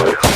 Oh,